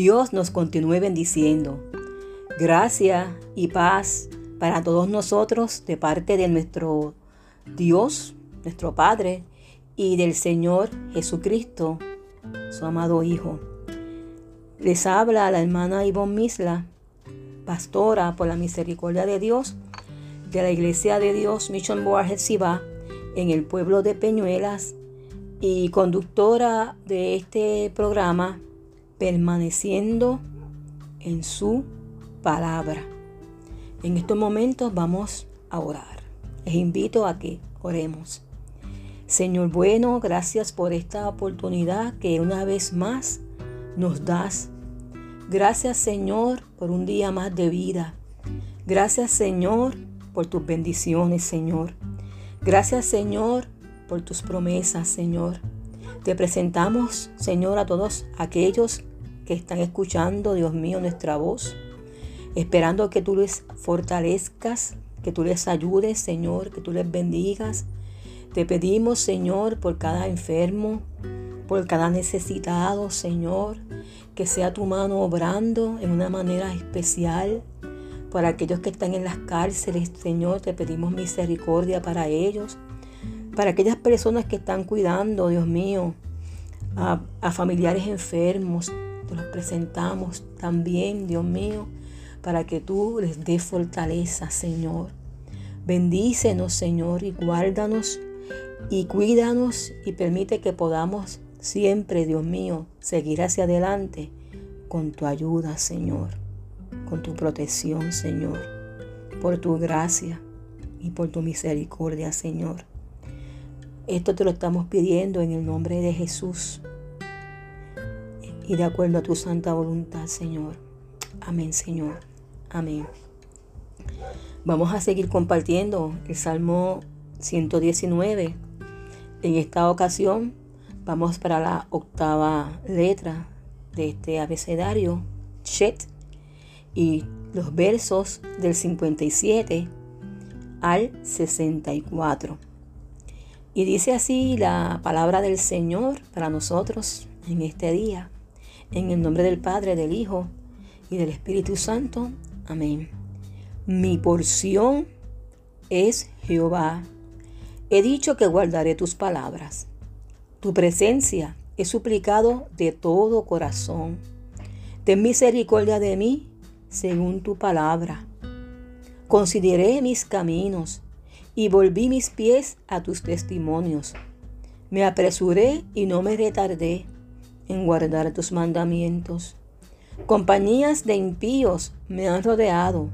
Dios nos continúe bendiciendo. Gracia y paz para todos nosotros de parte de nuestro Dios, nuestro Padre, y del Señor Jesucristo, su amado Hijo. Les habla la hermana Ivonne Misla, pastora por la misericordia de Dios de la Iglesia de Dios Mission Board Siba en el pueblo de Peñuelas y conductora de este programa permaneciendo en su palabra. En estos momentos vamos a orar. Les invito a que oremos. Señor bueno, gracias por esta oportunidad que una vez más nos das. Gracias Señor por un día más de vida. Gracias Señor por tus bendiciones Señor. Gracias Señor por tus promesas Señor. Te presentamos Señor a todos aquellos que están escuchando, Dios mío, nuestra voz, esperando que tú les fortalezcas, que tú les ayudes, Señor, que tú les bendigas. Te pedimos, Señor, por cada enfermo, por cada necesitado, Señor, que sea tu mano obrando en una manera especial. Para aquellos que están en las cárceles, Señor, te pedimos misericordia para ellos. Para aquellas personas que están cuidando, Dios mío, a, a familiares enfermos, los presentamos también, Dios mío, para que tú les des fortaleza, Señor. Bendícenos, Señor, y guárdanos y cuídanos y permite que podamos siempre, Dios mío, seguir hacia adelante con tu ayuda, Señor, con tu protección, Señor, por tu gracia y por tu misericordia, Señor. Esto te lo estamos pidiendo en el nombre de Jesús y de acuerdo a tu santa voluntad, Señor. Amén, Señor. Amén. Vamos a seguir compartiendo el Salmo 119. En esta ocasión vamos para la octava letra de este abecedario, Chet, y los versos del 57 al 64. Y dice así la palabra del Señor para nosotros en este día. En el nombre del Padre, del Hijo y del Espíritu Santo. Amén. Mi porción es Jehová. He dicho que guardaré tus palabras. Tu presencia he suplicado de todo corazón. Ten misericordia de mí según tu palabra. Consideré mis caminos y volví mis pies a tus testimonios. Me apresuré y no me retardé en guardar tus mandamientos. Compañías de impíos me han rodeado,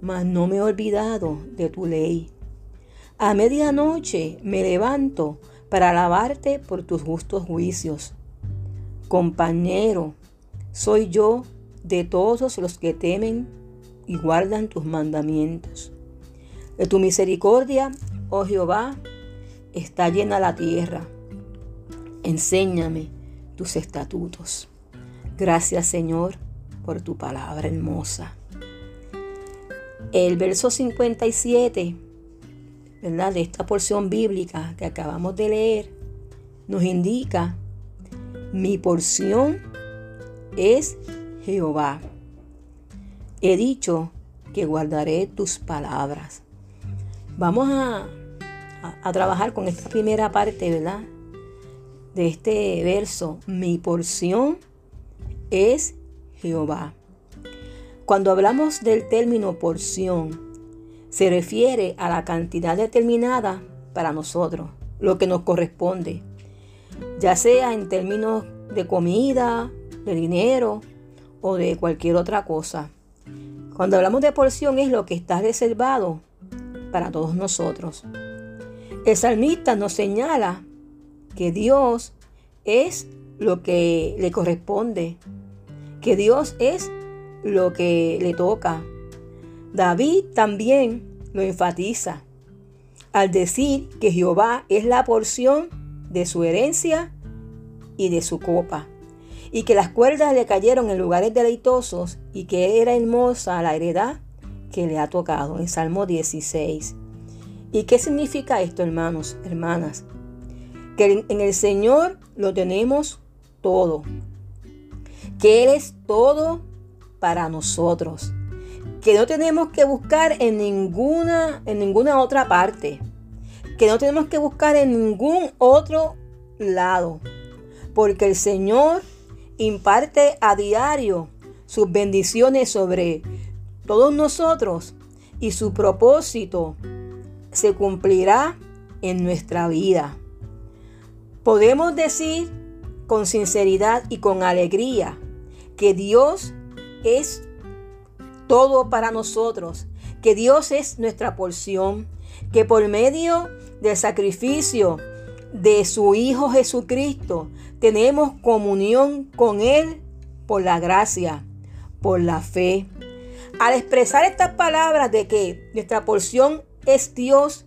mas no me he olvidado de tu ley. A medianoche me levanto para alabarte por tus justos juicios. Compañero, soy yo de todos los que temen y guardan tus mandamientos. De tu misericordia, oh Jehová, está llena la tierra. Enséñame tus estatutos. Gracias Señor por tu palabra hermosa. El verso 57, ¿verdad? De esta porción bíblica que acabamos de leer, nos indica, mi porción es Jehová. He dicho que guardaré tus palabras. Vamos a, a, trabajar con esta primera parte, ¿verdad? De este verso, mi porción es Jehová. Cuando hablamos del término porción, se refiere a la cantidad determinada para nosotros, lo que nos corresponde, ya sea en términos de comida, de dinero o de cualquier otra cosa. Cuando hablamos de porción es lo que está reservado para todos nosotros. El salmista nos señala que Dios es lo que le corresponde, que Dios es lo que le toca. David también lo enfatiza al decir que Jehová es la porción de su herencia y de su copa, y que las cuerdas le cayeron en lugares deleitosos y que era hermosa la heredad que le ha tocado en Salmo 16. ¿Y qué significa esto, hermanos, hermanas? Que en el Señor lo tenemos todo. que Él es todo para nosotros, que no tenemos que buscar en ninguna, en ninguna otra parte, que no tenemos que buscar en ningún otro lado, porque el Señor imparte a diario sus bendiciones sobre todos nosotros y su propósito se cumplirá en nuestra vida. Podemos decir con sinceridad y con alegría que Dios es todo para nosotros, que Dios es nuestra porción, que por medio del sacrificio de su Hijo Jesucristo tenemos comunión con Él por la gracia, por la fe. Al expresar estas palabras de que nuestra porción es Dios,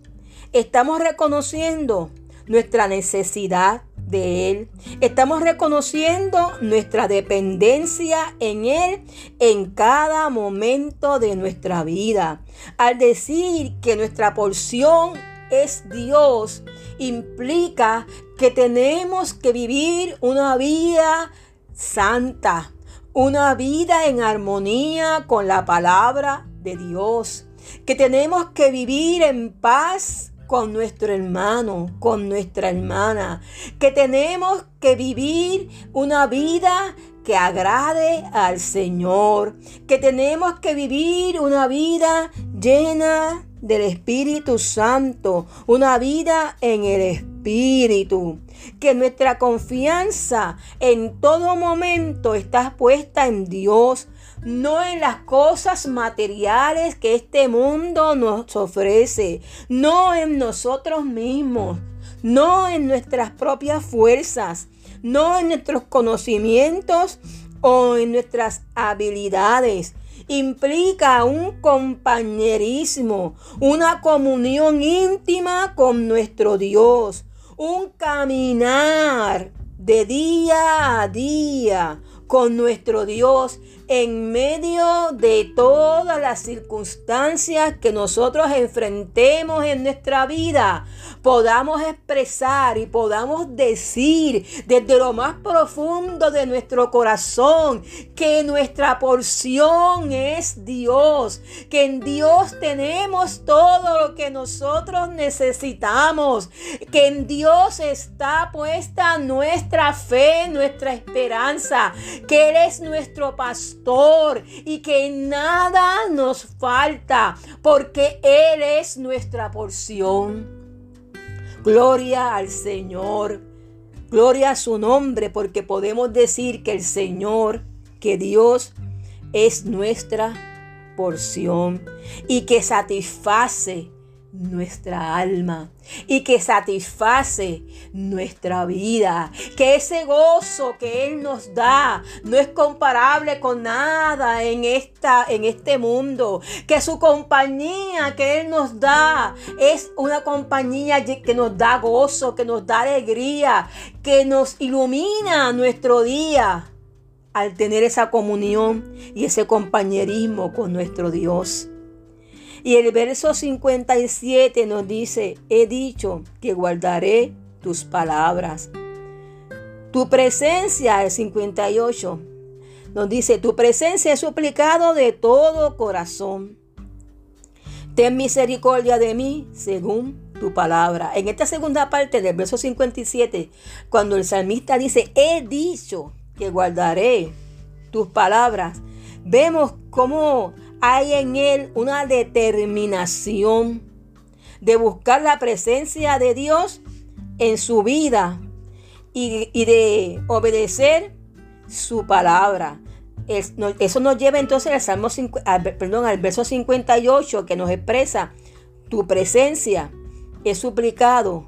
estamos reconociendo nuestra necesidad de Él. Estamos reconociendo nuestra dependencia en Él en cada momento de nuestra vida. Al decir que nuestra porción es Dios, implica que tenemos que vivir una vida santa, una vida en armonía con la palabra de Dios, que tenemos que vivir en paz con nuestro hermano, con nuestra hermana, que tenemos que vivir una vida que agrade al Señor, que tenemos que vivir una vida llena del Espíritu Santo, una vida en el Espíritu, que nuestra confianza en todo momento está puesta en Dios, no en las cosas materiales que este mundo nos ofrece, no en nosotros mismos, no en nuestras propias fuerzas, no en nuestros conocimientos o en nuestras habilidades. Implica un compañerismo, una comunión íntima con nuestro Dios, un caminar de día a día con nuestro Dios en medio de todas las circunstancias que nosotros enfrentemos en nuestra vida, podamos expresar y podamos decir desde lo más profundo de nuestro corazón que nuestra porción es Dios, que en Dios tenemos todo lo que nosotros necesitamos, que en Dios está puesta nuestra fe, nuestra esperanza, que Él es nuestro pastor y que nada nos falta porque Él es nuestra porción. Gloria al Señor. Gloria a su nombre porque podemos decir que el Señor, que Dios es nuestra porción y que satisface nuestra alma y que satisface nuestra vida. Que ese gozo que Él nos da no es comparable con nada en, esta, en este mundo. Que su compañía que Él nos da es una compañía que nos da gozo, que nos da alegría, que nos ilumina nuestro día al tener esa comunión y ese compañerismo con nuestro Dios. Y el verso 57 nos dice, he dicho que guardaré tus palabras. Tu presencia, el 58, nos dice, tu presencia he suplicado de todo corazón. Ten misericordia de mí según tu palabra. En esta segunda parte del verso 57, cuando el salmista dice, he dicho que guardaré tus palabras, vemos cómo hay en él una determinación de buscar la presencia de Dios en su vida y, de obedecer su palabra. Eso nos lleva entonces al, Salmo, perdón, al verso 58 que nos expresa tu presencia es suplicado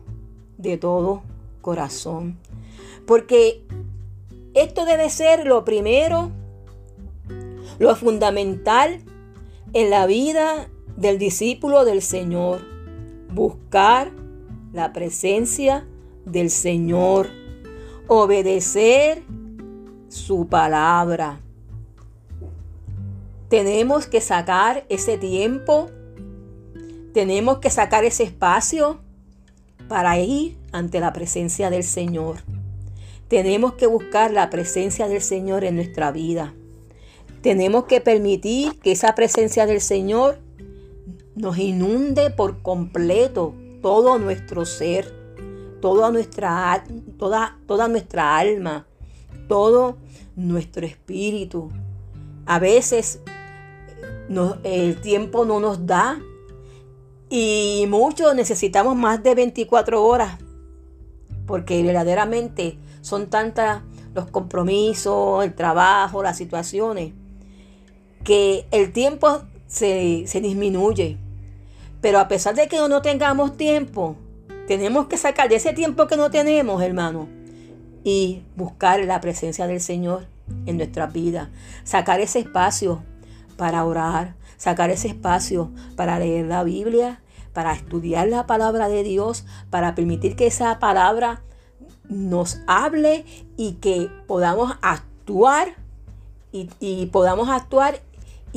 de todo corazón. Porque esto debe ser lo primero, lo fundamental en la vida del discípulo del Señor. Buscar la presencia del Señor. Obedecer su palabra. Tenemos que sacar ese tiempo. Tenemos que sacar ese espacio para ir ante la presencia del Señor. Tenemos que buscar la presencia del Señor en nuestra vida. Tenemos que permitir que esa presencia del Señor nos inunde por completo todo nuestro ser, toda nuestra, toda, toda nuestra alma, todo nuestro espíritu. A veces el tiempo no nos da y muchos necesitamos más de 24 horas porque verdaderamente son tantas los compromisos, el trabajo, las situaciones, que el tiempo se, se disminuye. Pero a pesar de que no tengamos tiempo, tenemos que sacar de ese tiempo que no tenemos, hermano, y buscar la presencia del Señor en nuestra vida. Sacar ese espacio para orar, sacar ese espacio para leer la Biblia, para estudiar la palabra de Dios, para permitir que esa palabra nos hable y que podamos actuar y, y podamos actuar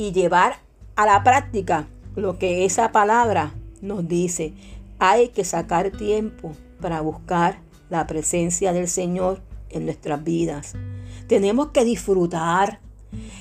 y llevar a la práctica lo que esa palabra nos dice. Hay que sacar tiempo para buscar la presencia del Señor en nuestras vidas. Tenemos que disfrutar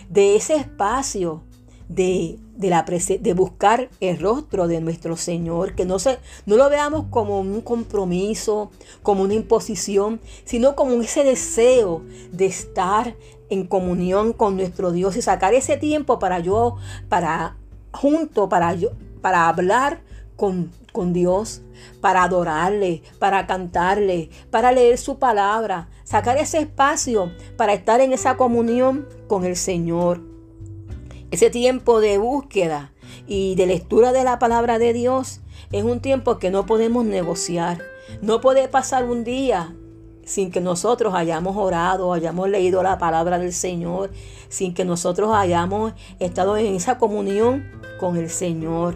de ese espacio de, la de buscar el rostro de nuestro Señor, que no, se, no lo veamos como un compromiso, como una imposición, sino como ese deseo de estar en comunión con nuestro Dios y sacar ese tiempo para yo, para junto, para yo, para hablar con, con, Dios, para adorarle, para cantarle, para leer su palabra, sacar ese espacio para estar en esa comunión con el Señor. Ese tiempo de búsqueda y de lectura de la palabra de Dios es un tiempo que no podemos negociar. No puede pasar un día sin que nosotros hayamos orado, hayamos leído la palabra del Señor, sin que nosotros hayamos estado en esa comunión con el Señor.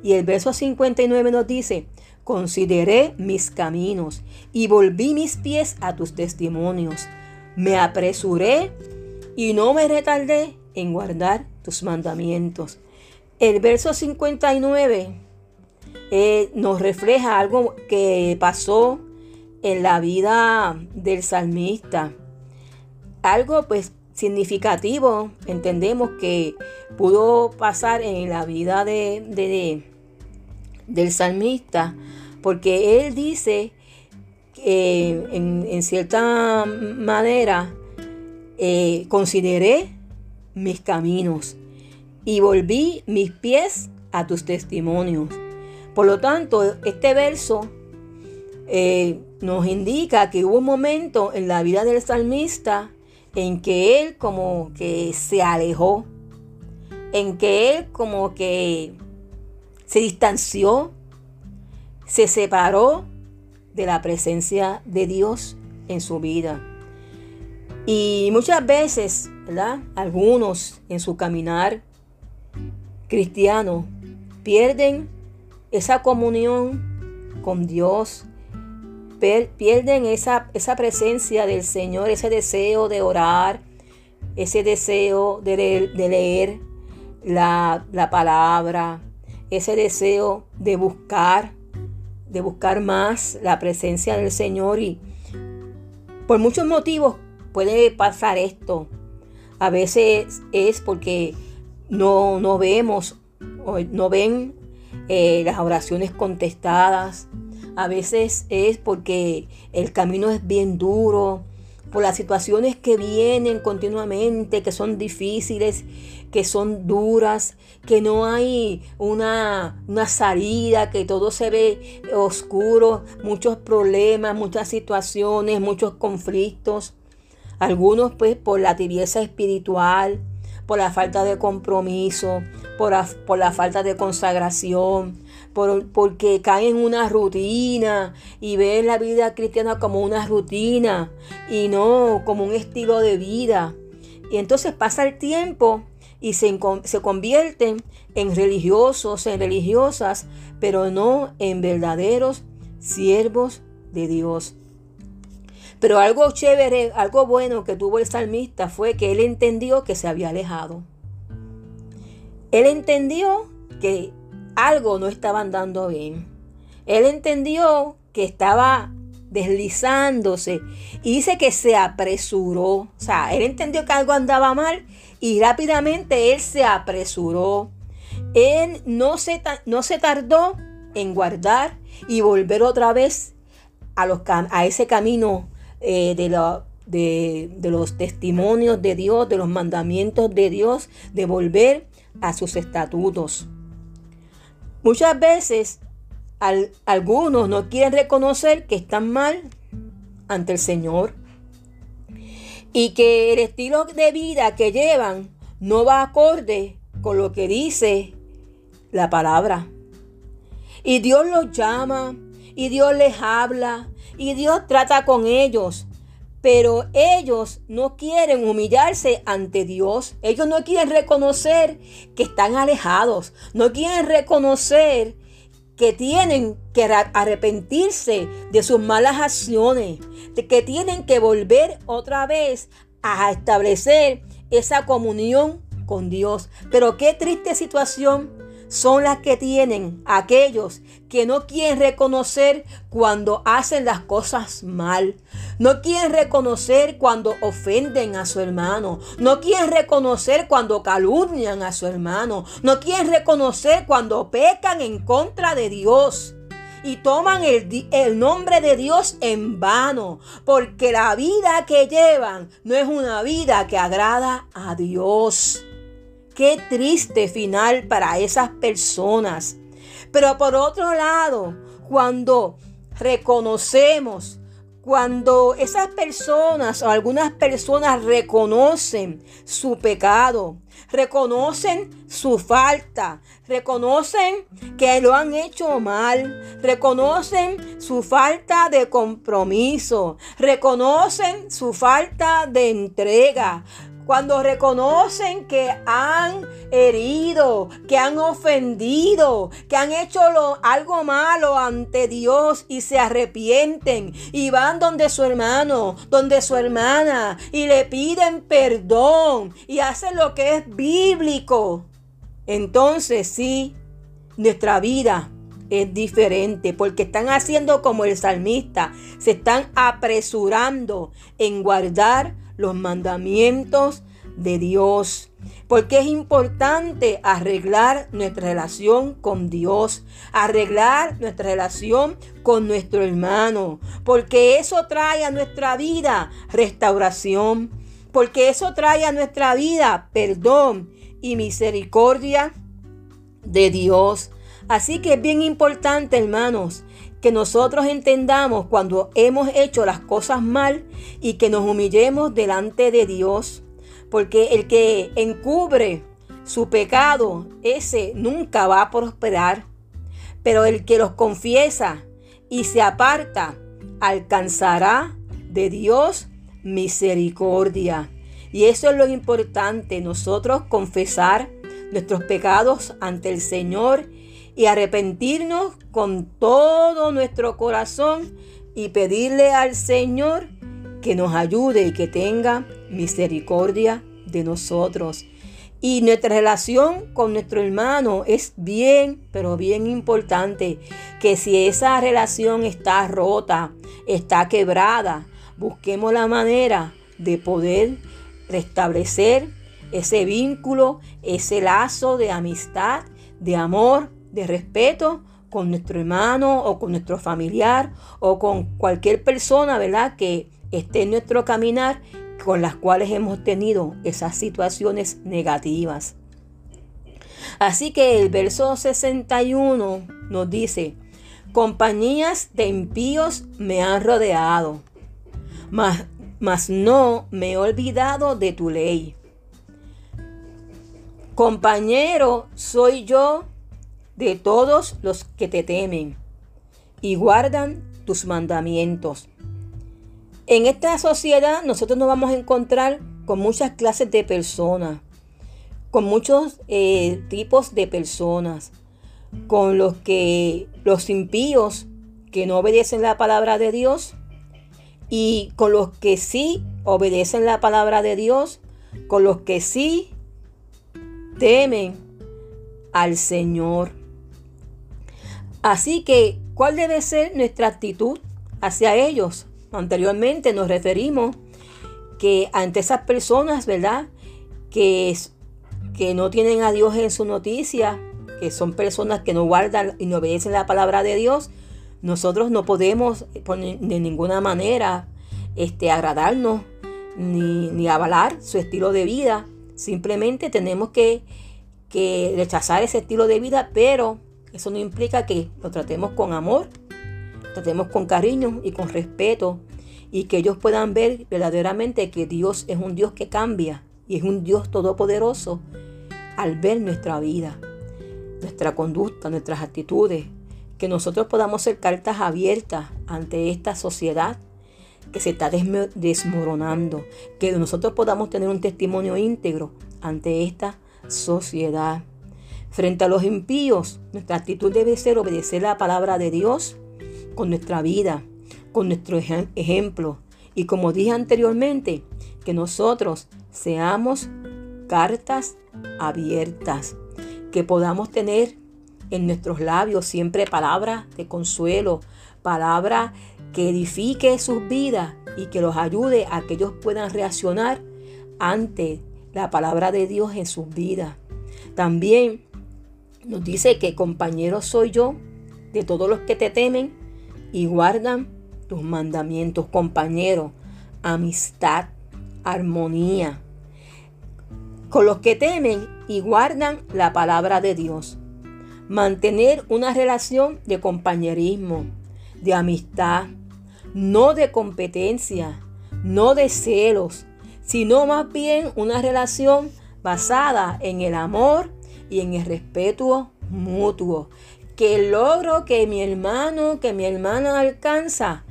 Y el verso 59 nos dice, consideré mis caminos y volví mis pies a tus testimonios. Me apresuré y no me retardé en guardar tus mandamientos. El verso 59 eh, nos refleja algo que pasó en la vida del salmista. Algo pues significativo, entendemos que pudo pasar en la vida de, del salmista, porque él dice que en, cierta manera eh, consideré mis caminos y volví mis pies a tus testimonios. Por lo tanto, este verso eh, nos indica que hubo un momento en la vida del salmista en que él como que se alejó, en que él como que se distanció, se separó de la presencia de Dios en su vida. Y muchas veces, ¿verdad? Algunos en su caminar cristiano pierden esa comunión con Dios, pierden esa, esa presencia del Señor, ese deseo de orar, ese deseo de leer, la, la palabra, ese deseo de buscar, de buscar más la presencia del Señor y por muchos motivos puede pasar esto. A veces es porque no, no vemos, no ven eh, las oraciones contestadas. A veces es porque el camino es bien duro, por las situaciones que vienen continuamente, que son difíciles, que son duras, que no hay una, una salida, que todo se ve oscuro, muchos problemas, muchas situaciones, muchos conflictos. Algunos pues por la tibieza espiritual, por la falta de compromiso, por por la falta de consagración, por, porque caen en una rutina y ven la vida cristiana como una rutina y no como un estilo de vida. Y entonces pasa el tiempo y se, se convierten en religiosos, en religiosas, pero no en verdaderos siervos de Dios. Pero algo chévere, algo bueno que tuvo el salmista fue que él entendió que se había alejado. Él entendió que algo no estaba andando bien. Él entendió que estaba deslizándose. Y dice que se apresuró. O sea, él entendió que algo andaba mal y rápidamente él se apresuró. Él no se, no se tardó en guardar y volver otra vez a, los, a ese camino eh, de, de, de los testimonios de Dios, de los mandamientos de Dios, de volver a sus estatutos. Muchas veces algunos no quieren reconocer que están mal ante el Señor y que el estilo de vida que llevan no va acorde con lo que dice la palabra. Y Dios los llama, y Dios les habla, y Dios trata con ellos. Pero ellos no quieren humillarse ante Dios. Ellos no quieren reconocer que están alejados. No quieren reconocer que tienen que arrepentirse de sus malas acciones. De que tienen que volver otra vez a establecer esa comunión con Dios. Pero qué triste situación son las que tienen aquellos que no quieren reconocer cuando hacen las cosas mal. No quieren reconocer cuando ofenden a su hermano. No quieren reconocer cuando calumnian a su hermano. No quieren reconocer cuando pecan en contra de Dios y toman el, el, nombre de Dios en vano, porque la vida que llevan no es una vida que agrada a Dios. Qué triste final para esas personas. Pero por otro lado, cuando reconocemos, cuando esas personas o algunas personas reconocen su pecado, reconocen su falta, reconocen que lo han hecho mal, reconocen su falta de compromiso, reconocen su falta de entrega, cuando reconocen que han herido, que han ofendido, que han hecho algo malo ante Dios y se arrepienten y van donde su hermano, donde su hermana y le piden perdón y hacen lo que es bíblico. Entonces sí, nuestra vida es diferente porque están haciendo como el salmista, se están apresurando en guardar los mandamientos de Dios. Porque es importante arreglar nuestra relación con Dios, arreglar nuestra relación con nuestro hermano, porque eso trae a nuestra vida restauración, porque eso trae a nuestra vida perdón y misericordia de Dios. Así que es bien importante, hermanos, que nosotros entendamos cuando hemos hecho las cosas mal y que nos humillemos delante de Dios. Porque el que encubre su pecado, ese nunca va a prosperar. Pero el que los confiesa y se aparta, alcanzará de Dios misericordia. Y eso es lo importante, nosotros confesar nuestros pecados ante el Señor y arrepentirnos con todo nuestro corazón y pedirle al Señor que nos ayude y que tenga misericordia de nosotros. Y nuestra relación con nuestro hermano es bien, pero bien importante. Que si esa relación está rota, está quebrada, busquemos la manera de poder restablecer ese vínculo, ese lazo de amistad, de amor, de respeto con nuestro hermano o con nuestro familiar o con cualquier persona, ¿verdad? Que esté en nuestro caminar con las cuales hemos tenido esas situaciones negativas. Así que el verso 61 nos dice, compañías de impíos me han rodeado, mas, mas no me he olvidado de tu ley. Compañero soy yo de todos los que te temen y guardan tus mandamientos. En esta sociedad nosotros nos vamos a encontrar con muchas clases de personas, con muchos eh, tipos de personas, con los que los impíos que no obedecen la palabra de Dios y con los que sí obedecen la palabra de Dios, con los que sí temen al Señor. Así que, ¿cuál debe ser nuestra actitud hacia ellos. Anteriormente nos referimos que ante esas personas, ¿verdad? Que, que no tienen a Dios en su noticia, que son personas que no guardan y no obedecen la palabra de Dios, nosotros no podemos de ninguna manera este, agradarnos ni, ni avalar su estilo de vida. Simplemente tenemos que, que rechazar ese estilo de vida, pero eso no implica que lo tratemos con amor, tratemos con cariño y con respeto y que ellos puedan ver verdaderamente que Dios es un Dios que cambia y es un Dios todopoderoso al ver nuestra vida, nuestra conducta, nuestras actitudes, que nosotros podamos ser cartas abiertas ante esta sociedad que se está desmoronando, que nosotros podamos tener un testimonio íntegro ante esta sociedad. Frente a los impíos, nuestra actitud debe ser obedecer la palabra de Dios con nuestra vida, con nuestro ejemplo. Y como dije anteriormente, que nosotros seamos cartas abiertas, que podamos tener en nuestros labios siempre palabras de consuelo, palabra que edifique sus vidas y que los ayude a que ellos puedan reaccionar ante la palabra de Dios en sus vidas. También nos dice que compañero soy yo de todos los que te temen y guardan tus mandamientos, compañero, amistad, armonía. Con los que temen y guardan la palabra de Dios. Mantener una relación de compañerismo, de amistad, no de competencia, no de celos, sino más bien una relación basada en el amor y en el respeto mutuo. Que el logro que mi hermano, que mi hermana alcanza,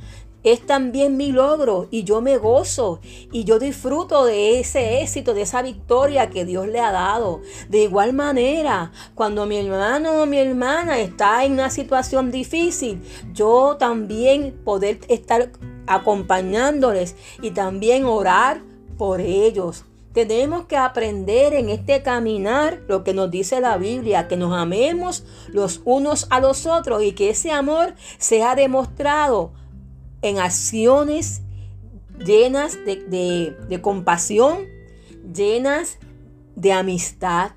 es también mi logro y yo me gozo y yo disfruto de ese éxito, de esa victoria que Dios le ha dado. De igual manera, cuando mi hermano o mi hermana está en una situación difícil, yo también poder estar acompañándoles y también orar por ellos. Tenemos que aprender en este caminar lo que nos dice la Biblia, que nos amemos los unos a los otros y que ese amor sea demostrado en acciones llenas de, compasión, llenas de amistad,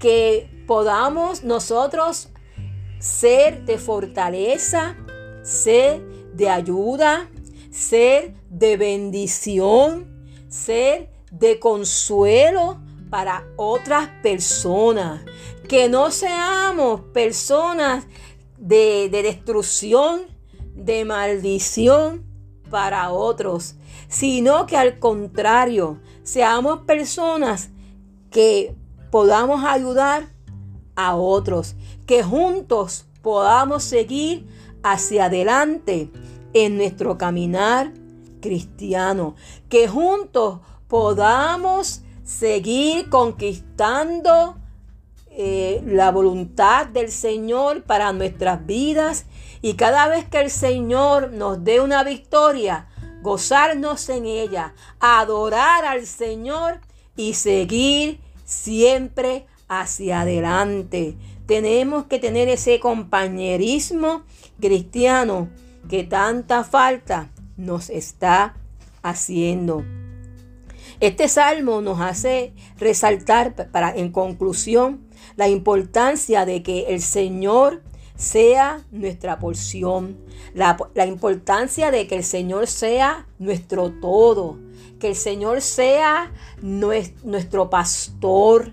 que podamos nosotros ser de fortaleza, ser de ayuda, ser de bendición, ser de consuelo para otras personas. Que no seamos personas de, de destrucción, de maldición para otros, sino que al contrario, seamos personas que podamos ayudar a otros, que juntos podamos seguir hacia adelante en nuestro caminar cristiano, que juntos podamos seguir conquistando eh, la voluntad del Señor para nuestras vidas y cada vez que el Señor nos dé una victoria, gozarnos en ella, adorar al Señor y seguir siempre hacia adelante. Tenemos que tener ese compañerismo cristiano que tanta falta nos está haciendo. Este salmo nos hace resaltar para en conclusión la importancia de que el Señor sea nuestra porción, la, importancia de que el Señor sea nuestro todo, que el Señor sea nuestro pastor,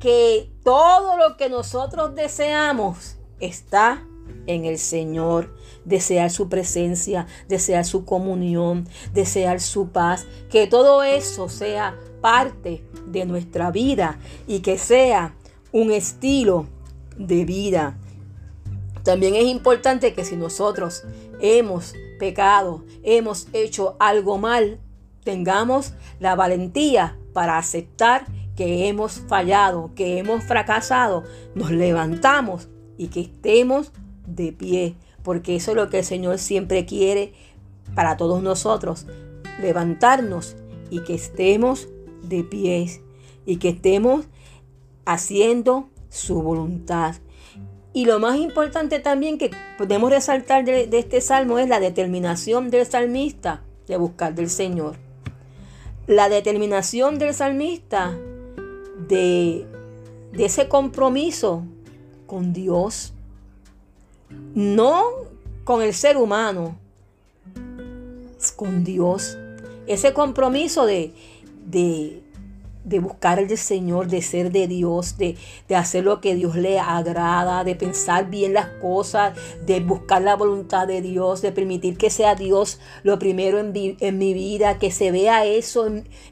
que todo lo que nosotros deseamos está en el Señor. Desear su presencia, desear su comunión, desear su paz, que todo eso sea parte de nuestra vida y que sea un estilo de vida. También es importante que si nosotros hemos pecado, hemos hecho algo mal, tengamos la valentía para aceptar que hemos fallado, que hemos fracasado, nos levantamos y que estemos de pie, porque eso es lo que el Señor siempre quiere para todos nosotros, levantarnos y que estemos de pie y que estemos haciendo su voluntad. Y lo más importante también que podemos resaltar de, este salmo es la determinación del salmista de buscar del Señor. La determinación del salmista de ese compromiso con Dios, no con el ser humano, con Dios. Ese compromiso de, de, de buscar el Señor, de ser de Dios, de, hacer lo que Dios le agrada, de pensar bien las cosas, de buscar la voluntad de Dios, de permitir que sea Dios lo primero en, mi vida, que se vea eso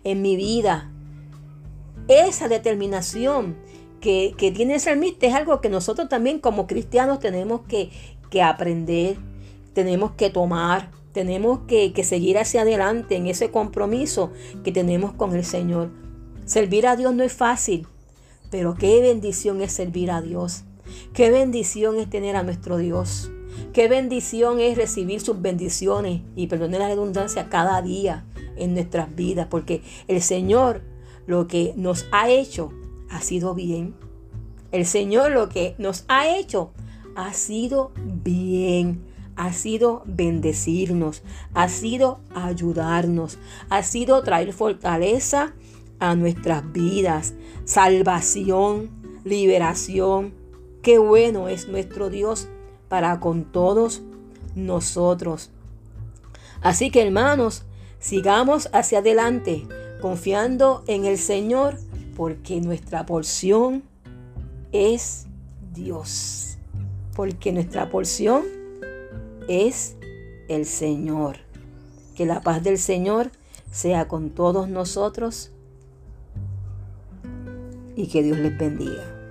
en, mi vida. Esa determinación que, tiene el salmista es algo que nosotros también como cristianos tenemos que, que aprender, tenemos que tomar, tenemos que, que seguir hacia adelante en ese compromiso que tenemos con el Señor. Servir a Dios no es fácil, pero qué bendición es servir a Dios. Qué bendición es tener a nuestro Dios. Qué bendición es recibir sus bendiciones y perdonar la redundancia cada día en nuestras vidas, porque el Señor lo que nos ha hecho ha sido bien. El Señor lo que nos ha hecho ha sido bien, ha sido bendecirnos, ha sido ayudarnos, ha sido traer fortaleza a nuestras vidas, salvación, liberación. Qué bueno es nuestro Dios para con todos nosotros. Así que hermanos, sigamos hacia adelante confiando en el Señor porque nuestra porción es Dios. Porque nuestra porción es el Señor. Que la paz del Señor sea con todos nosotros y que Dios les bendiga.